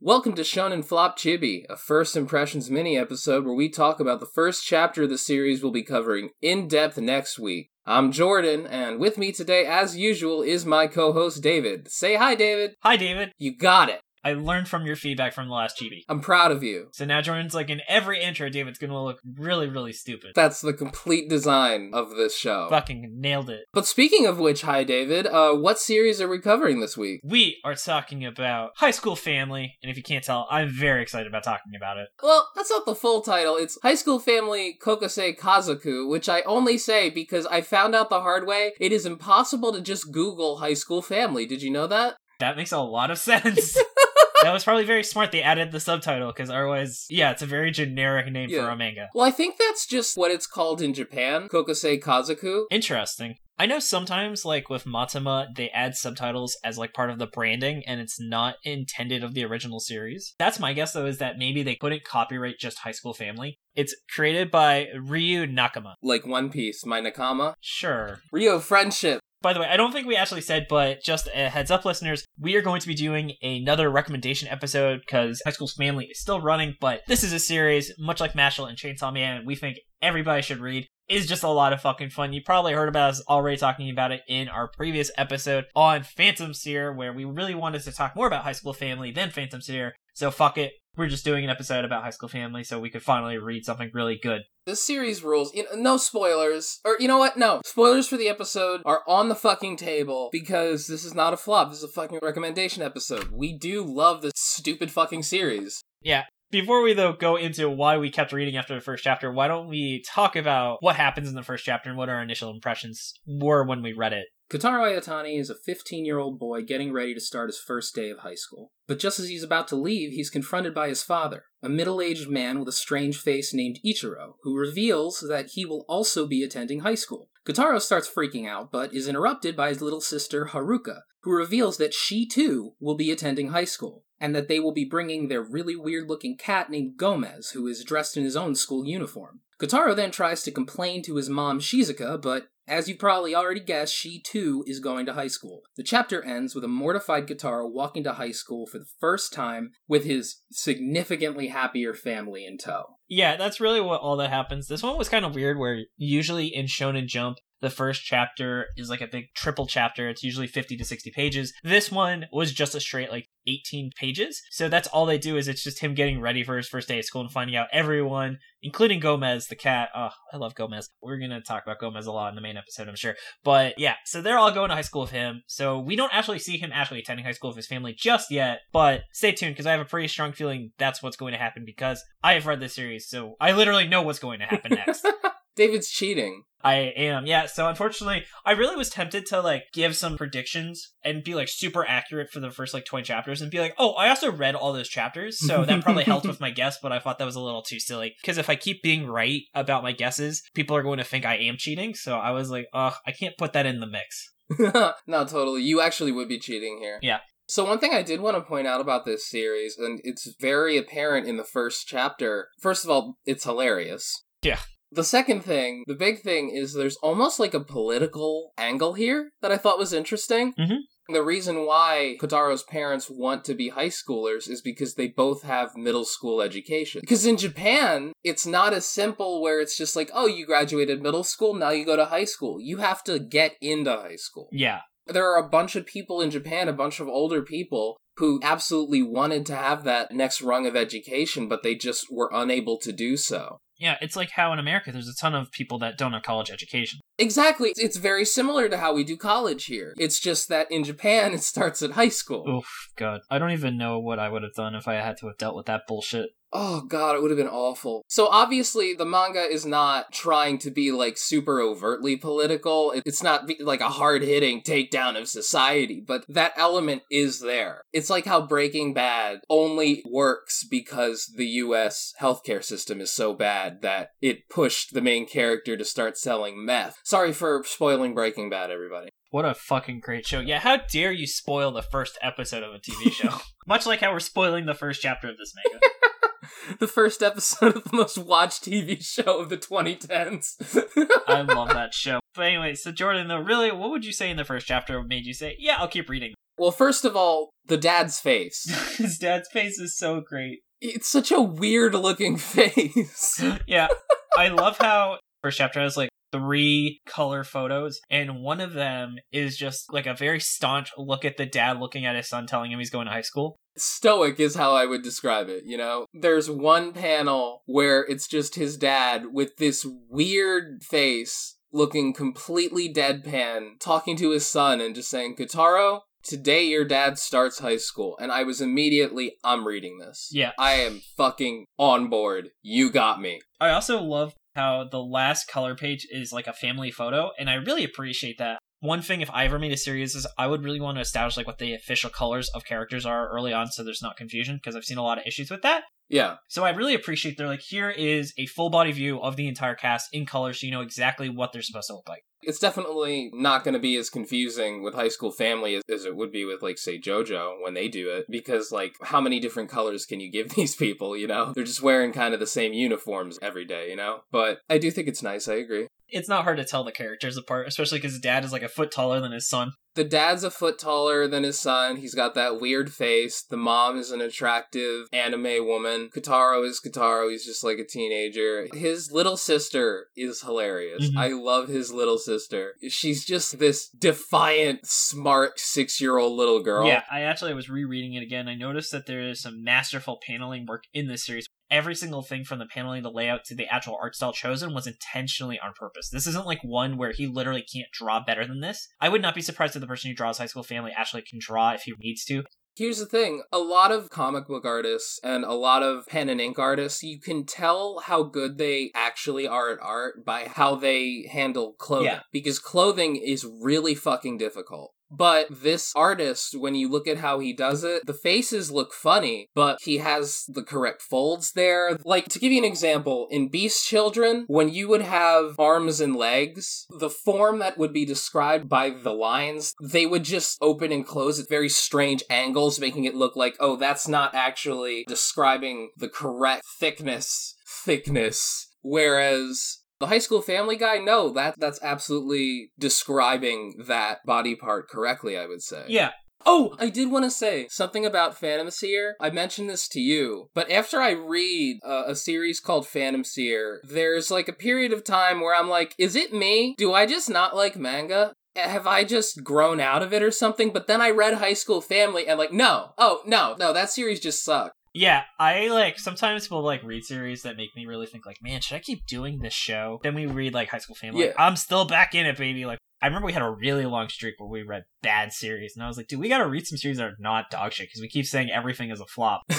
Welcome to Shonen Flop Chibi, a first impressions mini episode where we talk about the first chapter of the series we'll be covering in depth next week. I'm Jordan, and with me today, as usual, is my co host David. Say hi, David. Hi, David. You got it. I learned from your feedback from the last GB. I'm proud of you. So now Jordan's like in every intro, David's gonna look really, really stupid. That's the complete design of this show. Fucking nailed it. But speaking of which, hi, David, uh, what series are we covering this week? We are talking about High School Family, and if you can't tell, I'm very excited about talking about it. Well, that's not the full title. It's High School Family Kokosei Kazoku, which I only say because I found out the hard way. It is impossible to just Google High School Family. Did you know that? That makes a lot of sense. that was probably very smart. They added the subtitle because otherwise, yeah, it's a very generic name Yeah. for a manga. Well, I think that's just what it's called in Japan, Kokosei Kazoku. Interesting. I know sometimes, like with Mitama, they add subtitles as like part of the branding, and it's not intended of the original series. That's my guess, though, is that maybe they couldn't copyright just High School Family. It's created by Ryo Nakama. Like One Piece, my Nakama. Sure. Rio Friendship. By the way, I don't think we actually said, but just a heads up, listeners, we are going to be doing another recommendation episode because High School Family is still running, but this is a series, much like Mashle and Chainsaw Man, we think everybody should read. Is just a lot of fucking fun. You probably heard about us already talking about it in our previous episode on Phantom Seer, where we really wanted to talk more about High School Family than Phantom Seer. So fuck it. We're just doing an episode about High School Family so we could finally read something really good. This series rules. You know, no spoilers. Or, you know what? No. Spoilers for the episode are on the fucking table because this is not a flop. This is a fucking recommendation episode. We do love this stupid fucking series. Yeah. Before we though go into why we kept reading after the first chapter, why don't we talk about what happens in the first chapter and what our initial impressions were when we read it? Kotaro Ayatani is a 15 year old boy getting ready to start his first day of high school. But just as he's about to leave, he's confronted by his father, a middle aged man with a strange face named Ichiro, who reveals that he will also be attending high school. Kotaro starts freaking out, but is interrupted by his little sister Haruka, who reveals that she too will be attending high school, and that they will be bringing their really weird looking cat named Gomez, who is dressed in his own school uniform. Kotaro then tries to complain to his mom Shizuka, but as you probably already guessed, she too is going to high school. The chapter ends with a mortified Kotaro walking to high school for the first time with his significantly happier family in tow. Yeah, that's really what all that happens. This one was kind of weird where usually in Shonen Jump, the first chapter is like a big triple chapter. It's usually 50 to 60 pages. This one was just a straight like 18 pages. So that's all they do is it's just him getting ready for his first day of school and finding out everyone, including Gomez, the cat. Oh, I love Gomez. We're going to talk about Gomez a lot in the main episode, I'm sure. But yeah, so they're all going to high school with him. So we don't actually see him actually attending high school with his family just yet. But stay tuned because I have a pretty strong feeling that's what's going to happen because I have read this series. So I literally know what's going to happen next. David's cheating. I am, yeah. So unfortunately, I really was tempted to like give some predictions and be like super accurate for the first like 20 chapters and be like, oh, I also read all those chapters. So that probably helped with my guess, but I thought that was a little too silly. Because if I keep being right about my guesses, people are going to think I am cheating. So I was like, ugh, I can't put that in the mix. no, totally. You actually would be cheating here. Yeah. So one thing I did want to point out about this series, and it's very apparent in the first chapter. First of all, it's hilarious. Yeah. The second thing, the big thing, is there's almost like a political angle here that I thought was interesting. Mhm. The reason why Kotaro's parents want to be high schoolers is because they both have middle school education. Because in Japan, it's not as simple where it's just like, oh, you graduated middle school, now you go to high school. You have to get into high school Yeah. there are a bunch of people in Japan, a bunch of older people who absolutely wanted to have that next rung of education, but they just were unable to do so. Yeah, it's like how in America there's a ton of people that don't have college education. Exactly. It's very similar to how we do college here. It's just that in Japan, it starts at high school. Oof, God. I don't even know what I would have done if I had to have dealt with that bullshit. Oh god, it would have been awful. So obviously the manga is not trying to be like super overtly political. It's not like a hard-hitting takedown of society, but that element is there. It's like how Breaking Bad only works because the US healthcare system is so bad that it pushed the main character to start selling meth. Sorry for spoiling Breaking Bad everybody. What a fucking great show. Yeah, how dare you spoil the first episode of a TV show? Much like how we're spoiling the first chapter of this manga. the first episode of the most watched TV show of the 2010s. I love that show. But anyway, so Jordan, though, really, what would you say in the first chapter made you say, yeah, I'll keep reading? Well, first of all, the dad's face. His dad's face is so great. It's such a weird looking face. Yeah. I love how first chapter I was like three color photos, and one of them is just like a very staunch look at the dad looking at his son, telling him he's going to high school. Stoic is how I would describe it, you know? There's one panel where it's just his dad with this weird face looking completely deadpan, talking to his son and just saying, Kotaro, today your dad starts high school. And I was immediately, I'm reading this. Yeah. I am fucking on board. You got me. I also love how the last color page is like a family photo, and I really appreciate that. One thing, if I ever made a series, is I would really want to establish like what the official colors of characters are early on, so there's not confusion. Because I've seen a lot of issues with that. Yeah. So I really appreciate they're like, here is a full body view of the entire cast in color, so you know exactly what they're supposed to look like. It's definitely not going to be as confusing with High School Family as, as it would be with, like, say, JoJo when they do it. Because, like, how many different colors can you give these people, you know? They're just wearing kind of the same uniforms every day, you know? But I do think it's nice, I agree. It's not hard to tell the characters apart, especially because dad is like a foot taller than his son. The dad's a foot taller than his son. He's got that weird face. The mom is an attractive anime woman. Kotaro is Kotaro. He's just like a teenager. His little sister is hilarious. Mhm. I love his little sister. She's just this defiant, smart six year old little girl. Yeah, I actually was rereading it again. I noticed that there is some masterful paneling work in this series. Every single thing from the paneling, the layout to the actual art style chosen was intentionally on purpose. This isn't like one where he literally can't draw better than this. I would not be surprised if the person who draws High School Family actually can draw if he needs to. Here's the thing a lot of comic book artists and a lot of pen and ink artists, you can tell how good they actually are at art by how they handle clothing. Yeah. Because clothing is really fucking difficult. But this artist, when you look at how he does it, the faces look funny, but he has the correct folds there. Like, to give you an example, in Beast Children, when you would have arms and legs, the form that would be described by the lines, they would just open and close at very strange angles, making it look like, oh, that's not actually describing the correct thickness, thickness. Whereas the high school family guy, no, that that's absolutely describing that body part correctly, I would say. Yeah, Oh, I did want to say something about Phantom Seer. I mentioned this to you, but after I read uh, a series called Phantom Seer, there's like a period of time where I'm like, is it me? Do I just not like manga? Have I just grown out of it or something? But then I read High School Family and like, no, oh, no, no, that series just sucked. Yeah, I like sometimes will like read series that make me really think like, man, should I keep doing this show? Then we read like High School Family. like, Yeah. I'm still back in it, baby. Like I remember we had a really long streak where we read bad series, and I was like, dude, we got to read some series that are not dog shit because we keep saying everything is a flop.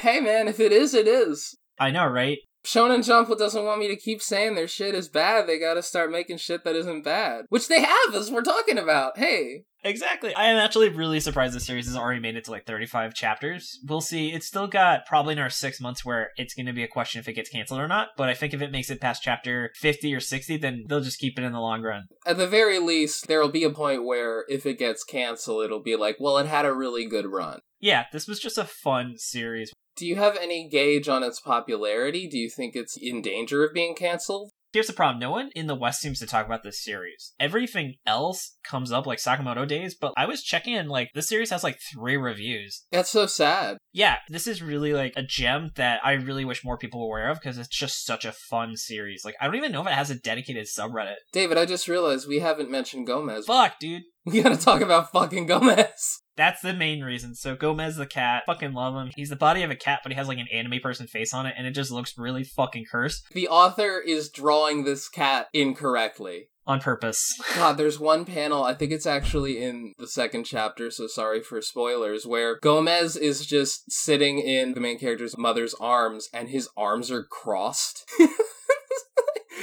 hey man, if it is, it is. I know, right? Shonen Jump doesn't want me to keep saying their shit is bad. They gotta start making shit that isn't bad. Which they have, as we're talking about. Hey. Exactly. I am actually really surprised the series has already made it to like 35 chapters. We'll see. It's still got probably another six months where it's going to be a question if it gets canceled or not. But I think if it makes it past chapter 50 or 60, then they'll just keep it in the long run. At the very least, there'll be a point where if it gets canceled, it'll be like, well, it had a really good run. Yeah, this was just a fun series. Do you have any gauge on its popularity? Do you think it's in danger of being canceled? Here's the problem. No one in the West seems to talk about this series. Everything else comes up like Sakamoto Days, but I was checking and like this series has like three reviews. That's so sad. Yeah, this is really like a gem that I really wish more people were aware of because it's just such a fun series. Like I don't even know if it has a dedicated subreddit. David, I just realized we haven't mentioned Gomez. Fuck, dude. We gotta talk about fucking Gomez. That's the main reason. So Gomez the cat, fucking love him. He's the body of a cat, but he has like an anime person face on it, and it just looks really fucking cursed The author is drawing this cat incorrectly. on purpose. God, there's one panel, I think it's actually in the second chapter, so sorry for spoilers, where Gomez is just sitting in the main character's mother's arms and his arms are crossed.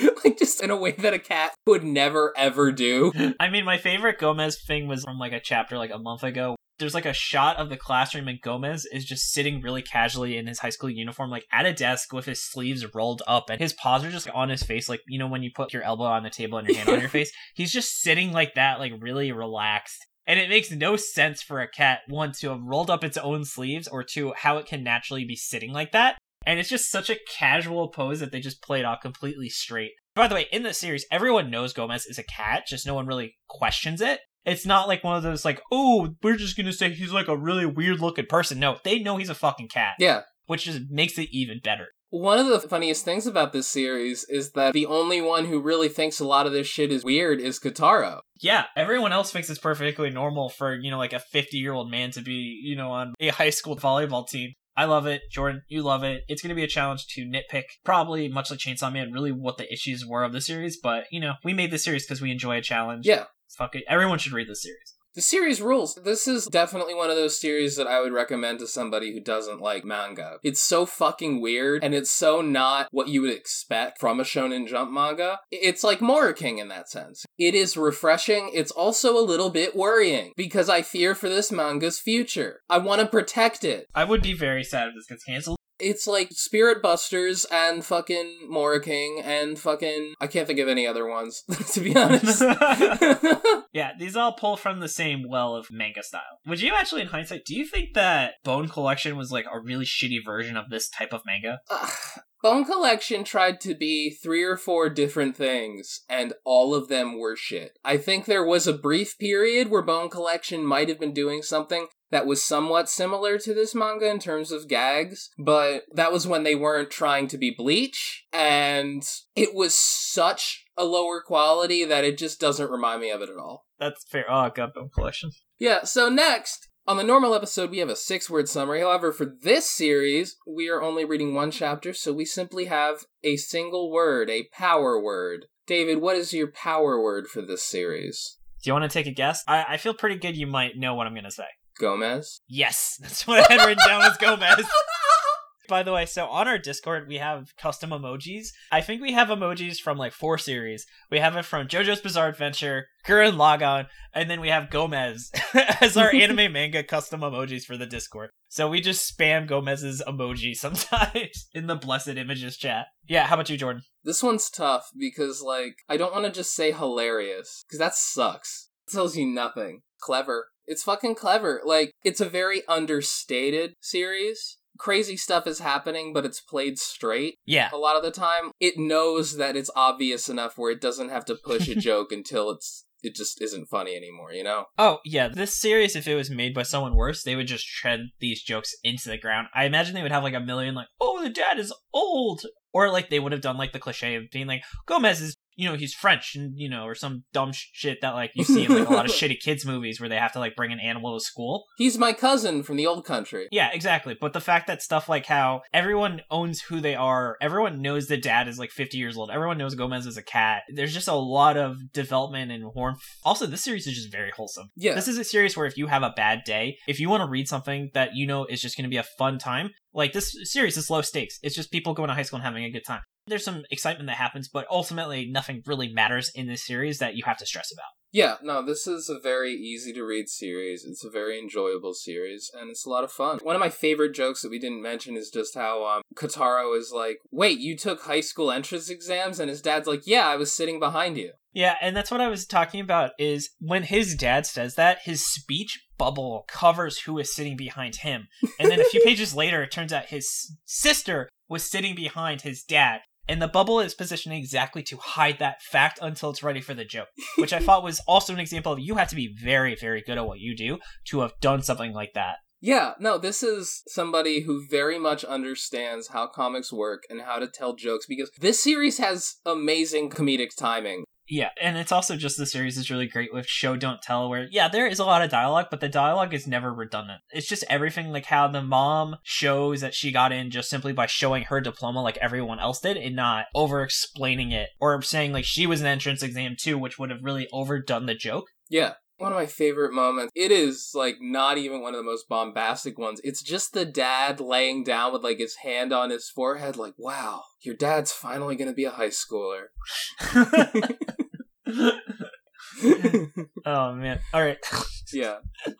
like just in a way that a cat would never ever do. I mean, my favorite Gomez thing was from like a chapter like a month ago. There's like a shot of the classroom and Gomez is just sitting really casually in his high school uniform, like at a desk with his sleeves rolled up and his paws are just on his face. Like, you know, when you put your elbow on the table and your hand on your face, he's just sitting like that, like really relaxed. And it makes no sense for a cat, one, to have rolled up its own sleeves or two, how it can naturally be sitting like that. And it's just such a casual pose that they just played off completely straight. By the way, in this series, everyone knows Gomez is a cat, just no one really questions it. It's not like one of those like, oh, we're just gonna say he's like a really weird looking person. No, they know he's a fucking cat. Yeah. Which just makes it even better. One of the funniest things about this series is that the only one who really thinks a lot of this shit is weird is Kotaro. Yeah, everyone else thinks it's perfectly normal for, you know, like a 50 year old man to be, you know, on a high school volleyball team. I love it. Jordan, you love it. It's going to be a challenge to nitpick, probably much like Chainsaw Man, really what the issues were of the series. But, you know, we made this series because we enjoy a challenge. Yeah. Fuck it. Everyone should read this series. The series rules. This is definitely one of those series that I would recommend to somebody who doesn't like manga. It's so fucking weird and it's so not what you would expect from a shonen jump manga. It's like Moriking in that sense. It is refreshing. It's also a little bit worrying because I fear for this manga's future. I want to protect it. I would be very sad if this gets canceled. It's like Spirit Busters and fucking Moriking and fucking I can't think of any other ones to be honest. yeah, these all pull from the same well of manga style. Would you actually, in hindsight, do you think that Bone Collection was like a really shitty version of this type of manga? Uh, Bone Collection tried to be three or four different things, and all of them were shit. I think there was a brief period where Bone Collection might have been doing something that was somewhat similar to this manga in terms of gags, but that was when they weren't trying to be Bleach, and it was such a lower quality that it just doesn't remind me of it at all. That's fair. Oh, I got Bone Collection. Yeah, so next, on the normal episode, we have a six word summary. However, for this series, we are only reading one chapter, so we simply have a single word, a power word. David, what is your power word for this series? Do you want to take a guess? I, I feel pretty good you might know what I'm going to say. Gomez? Yes, that's what I had written down as Gomez. By the way, so on our Discord, we have custom emojis. I think we have emojis from like four series. We have it from JoJo's Bizarre Adventure, Gurren Lagann, and then we have Gomez as our anime manga custom emojis for the Discord. So we just spam Gomez's emoji sometimes in the Blessed Images chat. Yeah, how about you, Jordan? This one's tough because, like, I don't want to just say hilarious, because that sucks. It tells you nothing. Clever. It's fucking clever. Like, it's a very understated series. Crazy stuff is happening, but it's played straight. Yeah. A lot of the time, it knows that it's obvious enough where it doesn't have to push a joke until it's it just isn't funny anymore, you know? Oh, yeah. This series, if it was made by someone worse, they would just tread these jokes into the ground. I imagine they would have like a million, like, oh, the dad is old. Or like they would have done like the cliche of being like, Gomez is you know he's French and you know or some dumb shit that like you see in like a lot of shitty kids movies where they have to like bring an animal to school. He's my cousin from the old country. Yeah, exactly. But the fact that stuff like how everyone owns who they are, everyone knows the dad is like 50 years old, everyone knows Gomez is a cat. There's just a lot of development and warmth. Also, this series is just very wholesome. Yeah. This is a series where if you have a bad day, if you want to read something that you know is just going to be a fun time, like this series is low stakes. It's just people going to high school and having a good time there's some excitement that happens, but ultimately nothing really matters in this series that you have to stress about. Yeah, no, this is a very easy to read series. It's a very enjoyable series, and it's a lot of fun. One of my favorite jokes that we didn't mention is just how um, Kotaro is like, "Wait, you took high school entrance exams?" And his dad's like, "Yeah, I was sitting behind you." Yeah, and that's what I was talking about. Is when his dad says that, his speech bubble covers who is sitting behind him, and then a few pages later, it turns out his sister was sitting behind his dad and the bubble is positioned exactly to hide that fact until it's ready for the joke, which I thought was also an example of you have to be very, very good at what you do to have done something like that. Yeah, no, this is somebody who very much understands how comics work and how to tell jokes because this series has amazing comedic timing. Yeah, and it's also just the series is really great with show don't tell where yeah, there is a lot of dialogue, but the dialogue is never redundant. It's just everything like how the mom shows that she got in just simply by showing her diploma like everyone else did and not over explaining it or saying like she was an entrance exam too, which would have really overdone the joke. Yeah. One of my favorite moments. It is like not even one of the most bombastic ones. It's just the dad laying down with like his hand on his forehead, like, wow, your dad's finally gonna be a high schooler. oh man. All right. yeah.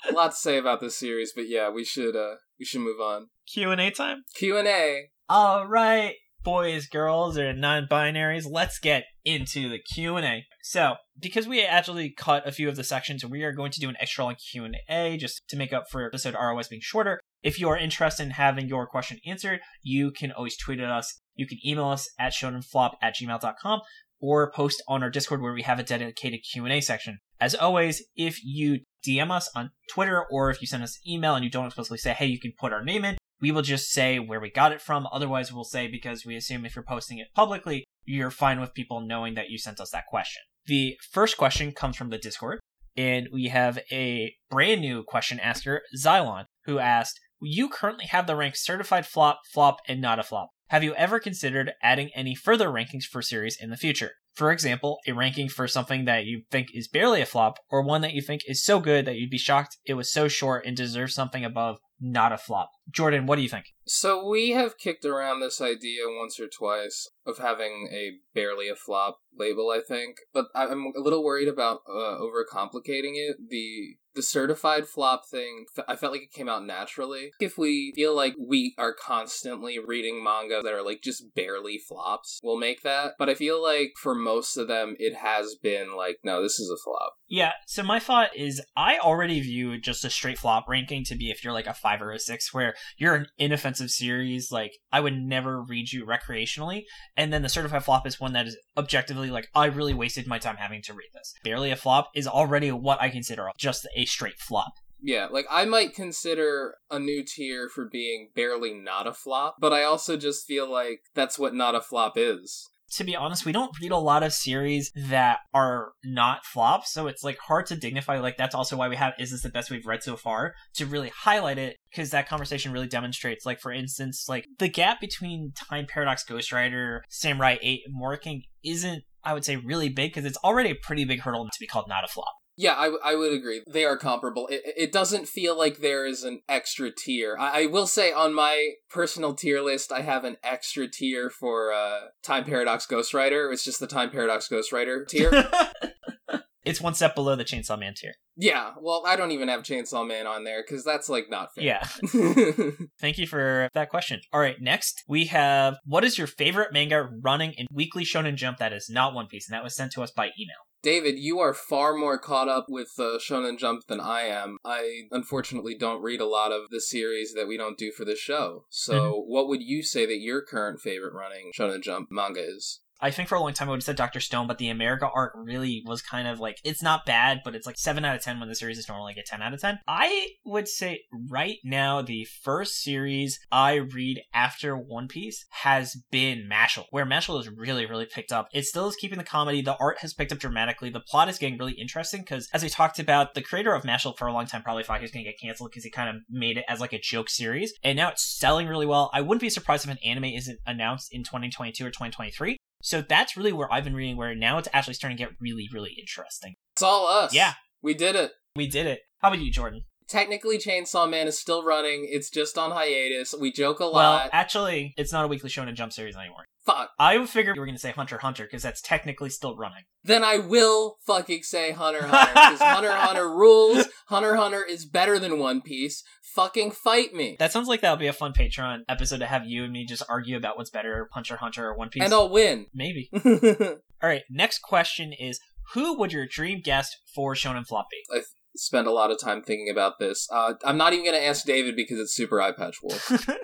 A lot to say about this series, but yeah, we should uh we should move on. Q&A time? Q&A. All right. Boys, girls, or non-binaries, let's get into the Q&A. So, because we actually cut a few of the sections, we are going to do an extra long Q&A just to make up for episode ROS being shorter. If you are interested in having your question answered, you can always tweet at us. You can email us at shonenflop at gmail.com or post on our Discord where we have a dedicated Q&A section. As always, if you DM us on Twitter or if you send us an email and you don't explicitly say, hey, you can put our name in, we will just say where we got it from. Otherwise, we'll say because we assume if you're posting it publicly, you're fine with people knowing that you sent us that question. The first question comes from the Discord, and we have a brand new question asker, Xylon, who asked, You currently have the rank certified flop, flop, and not a flop. Have you ever considered adding any further rankings for series in the future? For example, a ranking for something that you think is barely a flop, or one that you think is so good that you'd be shocked it was so short and deserves something above not a flop. Jordan, what do you think? So we have kicked around this idea once or twice of having a barely a flop label, I think, but I'm a little worried about uh, overcomplicating it. The the certified flop thing, I felt like it came out naturally. If we feel like we are constantly reading manga that are like just barely flops, we'll make that. But I feel like for most of them, it has been like, no, this is a flop. Yeah, so my thought is I already view just a straight flop ranking to be if you're like a five or a six, where you're an inoffensive series, like I would never read you recreationally. And then the certified flop is one that is objectively like, I really wasted my time having to read this. Barely a flop is already what I consider just a straight flop. Yeah, like I might consider a new tier for being barely not a flop, but I also just feel like that's what not a flop is to be honest, we don't read a lot of series that are not flops, so it's like hard to dignify. Like that's also why we have is this the best we've read so far to really highlight it because that conversation really demonstrates. Like for instance, like the gap between Time Paradox Ghostwriter, Samurai Eight, and Moriking isn't I would say really big because it's already a pretty big hurdle to be called not a flop. Yeah, I, I would agree. They are comparable. It, it doesn't feel like there is an extra tier. I, I will say on my personal tier list, I have an extra tier for uh, Time Paradox Ghostwriter. It's just the Time Paradox Ghostwriter tier. it's one step below the Chainsaw Man tier. Yeah, well, I don't even have Chainsaw Man on there because that's like not fair. Yeah. Thank you for that question. All right, next we have what is your favorite manga running in Weekly Shonen Jump that is not One Piece? And that was sent to us by email. David, you are far more caught up with uh, Shonen Jump than I am. I unfortunately don't read a lot of the series that we don't do for the show. So, mm-hmm. what would you say that your current favorite running Shonen Jump manga is? I think for a long time I would have said Dr. Stone, but the America arc really was kind of like it's not bad, but it's like seven out of ten when the series is normally like a ten out of ten. I would say right now the first series I read after One Piece has been Mashle, where Mashle has really, really picked up. It still is keeping the comedy, the art has picked up dramatically, the plot is getting really interesting because as we talked about, the creator of Mashle for a long time probably thought he was gonna get canceled because he kind of made it as like a joke series. And now it's selling really well. I wouldn't be surprised if an anime isn't announced in 2022 or 2023. So that's really where I've been reading, where now it's actually starting to get really, really interesting. It's all us. Yeah. We did it. We did it. How about you, Jordan? Technically, Chainsaw Man is still running. It's just on hiatus. We joke a lot. Well, actually, it's not a weekly Shonen Jump series anymore. Fuck. I figured you were going to say Hunter Hunter because that's technically still running. Then I will fucking say Hunter Hunter because Hunter Hunter rules. Hunter Hunter is better than One Piece. Fucking fight me. That sounds like that would be a fun Patreon episode to have you and me just argue about what's better, Hunter Hunter or One Piece. And I'll win. Maybe. All right. Next question is: Who would your dream guest for Shonen Flop be? I spend a lot of time thinking about this. Uh, I'm not even going to ask David because it's Super Eye Patch Wolf.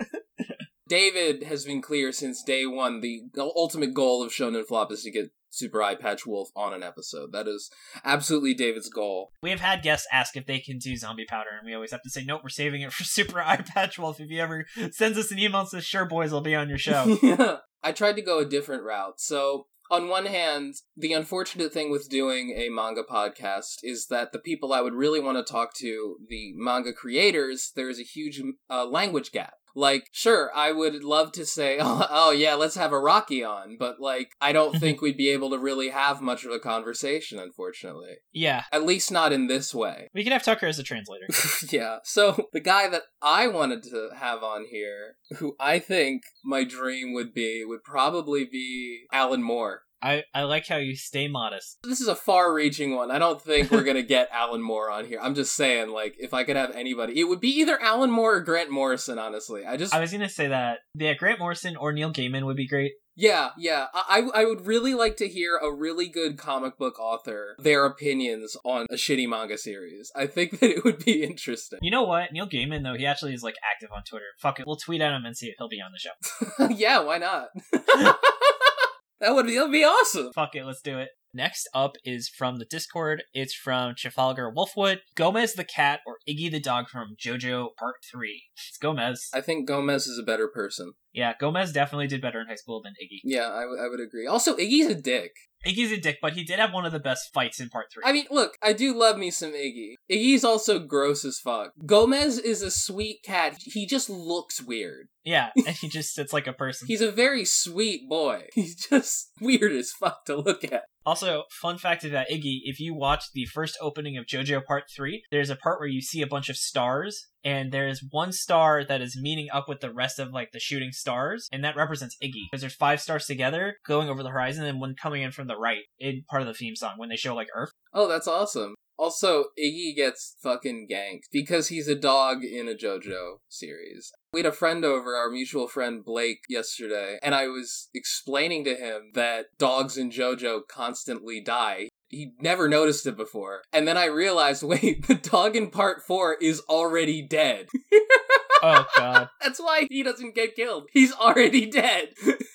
David has been clear since day one. The ultimate goal of Shonen Flop is to get Super Eye Patch Wolf on an episode. That is absolutely David's goal. We have had guests ask if they can do Zombie Powder, and we always have to say, nope, we're saving it for Super Eye Patch Wolf. If he ever sends us an email and says, sure, boys, I'll be on your show. yeah. I tried to go a different route. So on one hand, the unfortunate thing with doing a manga podcast is that the people I would really want to talk to, the manga creators, there's a huge uh, language gap. Like, sure, I would love to say, oh, oh, yeah, let's have a Araki on, but like, I don't think we'd be able to really have much of a conversation, unfortunately. Yeah. At least not in this way. We could have Tucker as a translator. yeah. So, the guy that I wanted to have on here, who I think my dream would be, would probably be Alan Moore. I, I like how you stay modest. This is a far reaching one. I don't think we're going to get Alan Moore on here. I'm just saying, like, if I could have anybody, it would be either Alan Moore or Grant Morrison, honestly. I just. I was going to say that. Yeah, Grant Morrison or Neil Gaiman would be great. Yeah, yeah. I, I would really like to hear a really good comic book author, their opinions on a shitty manga series. I think that it would be interesting. You know what? Neil Gaiman, though, he actually is, like, active on Twitter. Fuck it. We'll tweet at him and see if he'll be on the show. yeah, why not? That would be, that would be awesome. Fuck it, let's do it. Next up is from the Discord. It's from Trafalgar Wolfwood, Gomez the cat, or Iggy the dog from JoJo Part 3. It's Gomez. I think Gomez is a better person. Yeah, Gomez definitely did better in high school than Iggy. Yeah, I, w- I would agree. Also, Iggy's a dick. Iggy's a dick, but he did have one of the best fights in Part 3. I mean, look, I do love me some Iggy. Iggy's also gross as fuck. Gomez is a sweet cat. He just looks weird. yeah, and he just sits like a person. He's a very sweet boy. He's just weird as fuck to look at. Also, fun fact about Iggy, if you watch the first opening of JoJo Part 3, there's a part where you see a bunch of stars, and there's one star that is meeting up with the rest of like the shooting stars, and that represents Iggy. Because there's five stars together going over the horizon, and one coming in from the right in part of the theme song when they show like Earth. Oh, that's awesome. Also, Iggy gets fucking ganked because he's a dog in a JoJo series. We had a friend over, our mutual friend Blake, yesterday, and I was explaining to him that dogs in JoJo constantly die. He never noticed it before. And then I realized wait, the dog in part four is already dead. Oh god. That's why he doesn't get killed. He's already dead.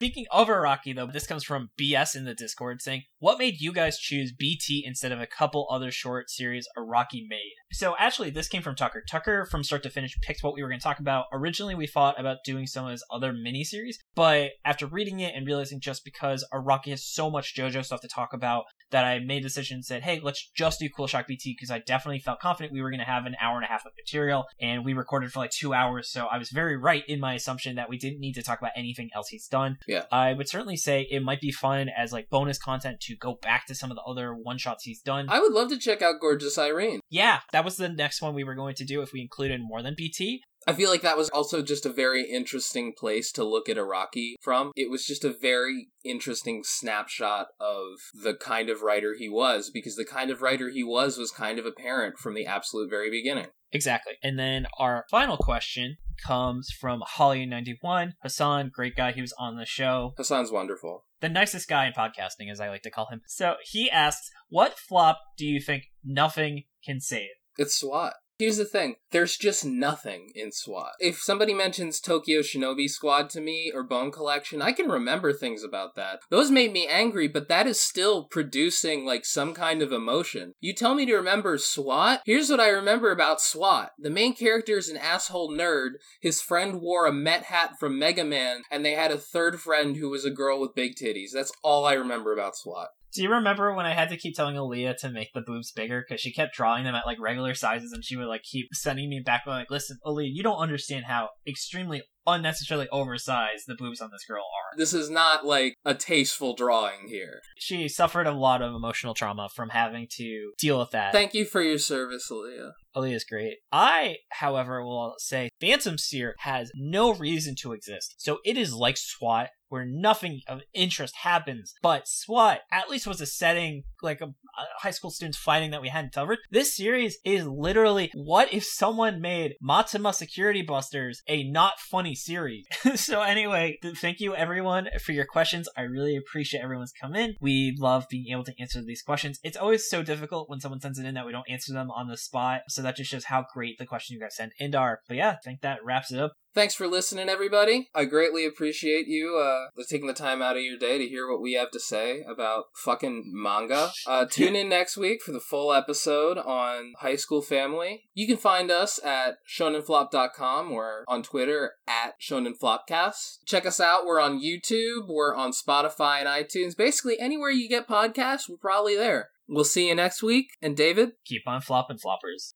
Speaking of Araki, though, this comes from BS in the Discord saying, What made you guys choose BT instead of a couple other short series Araki made? So, actually, this came from Tucker. Tucker, from start to finish, picked what we were going to talk about. Originally, we thought about doing some of his other miniseries, but after reading it and realizing just because Araki has so much JoJo stuff to talk about, that I made a decision and said, hey, let's just do Cool Shock BT because I definitely felt confident we were going to have an hour and a half of material, and we recorded for like two hours, so I was very right in my assumption that we didn't need to talk about anything else he's done. Yeah. I would certainly say it might be fun as like bonus content to go back to some of the other one shots he's done. I would love to check out Gorgeous Irene. yeah, that was the next one we were going to do if we included more than BT. I feel like that was also just a very interesting place to look at Araki from. It was just a very interesting snapshot of the kind of writer he was, because the kind of writer he was was kind of apparent from the absolute very beginning. Exactly. And then our final question comes from Holly91. Hassan, great guy. He was on the show. Hassan's wonderful. The nicest guy in podcasting, as I like to call him. So he asks, What flop do you think nothing can save? It's SWAT. Here's the thing there's just nothing in SWAT. If somebody mentions Tokyo Shinobi Squad to me or Bone Collection, I can remember things about that. Those made me angry, but that is still producing like some kind of emotion. You tell me to remember SWAT? Here's what I remember about SWAT the main character is an asshole nerd, his friend wore a Met hat from Mega Man, and they had a third friend who was a girl with big titties. That's all I remember about SWAT. Do you remember when I had to keep telling Aaliyah to make the boobs bigger because she kept drawing them at like regular sizes and she would like keep sending me back like, listen, Aaliyah, you don't understand how extremely unnecessarily oversized the boobs on this girl are. This is not like a tasteful drawing here. She suffered a lot of emotional trauma from having to deal with that. Thank you for your service, Aaliyah. Aaliyah's great. I, however, will say Phantom Seer has no reason to exist. So it is like SWAT, where nothing of interest happens. But SWAT at least was a setting like a, a high school students fighting that we hadn't covered. This series is literally what if someone made Mitama Security Busters a not funny series. so anyway, th- thank you everyone for your questions. I really appreciate everyone's come in. We love being able to answer these questions. It's always so difficult when someone sends it in that we don't answer them on the spot. So that just shows how great the questions you guys send in are. But yeah, I think that wraps it up. Thanks for listening, everybody. I greatly appreciate you uh, taking the time out of your day to hear what we have to say about fucking manga. Uh, tune in next week for the full episode on High School Family. You can find us at shonenflop.com or on Twitter at shonenflopcast. Check us out. We're on YouTube. We're on Spotify and iTunes. Basically, anywhere you get podcasts, we're probably there. We'll see you next week. And David? Keep on flopping floppers.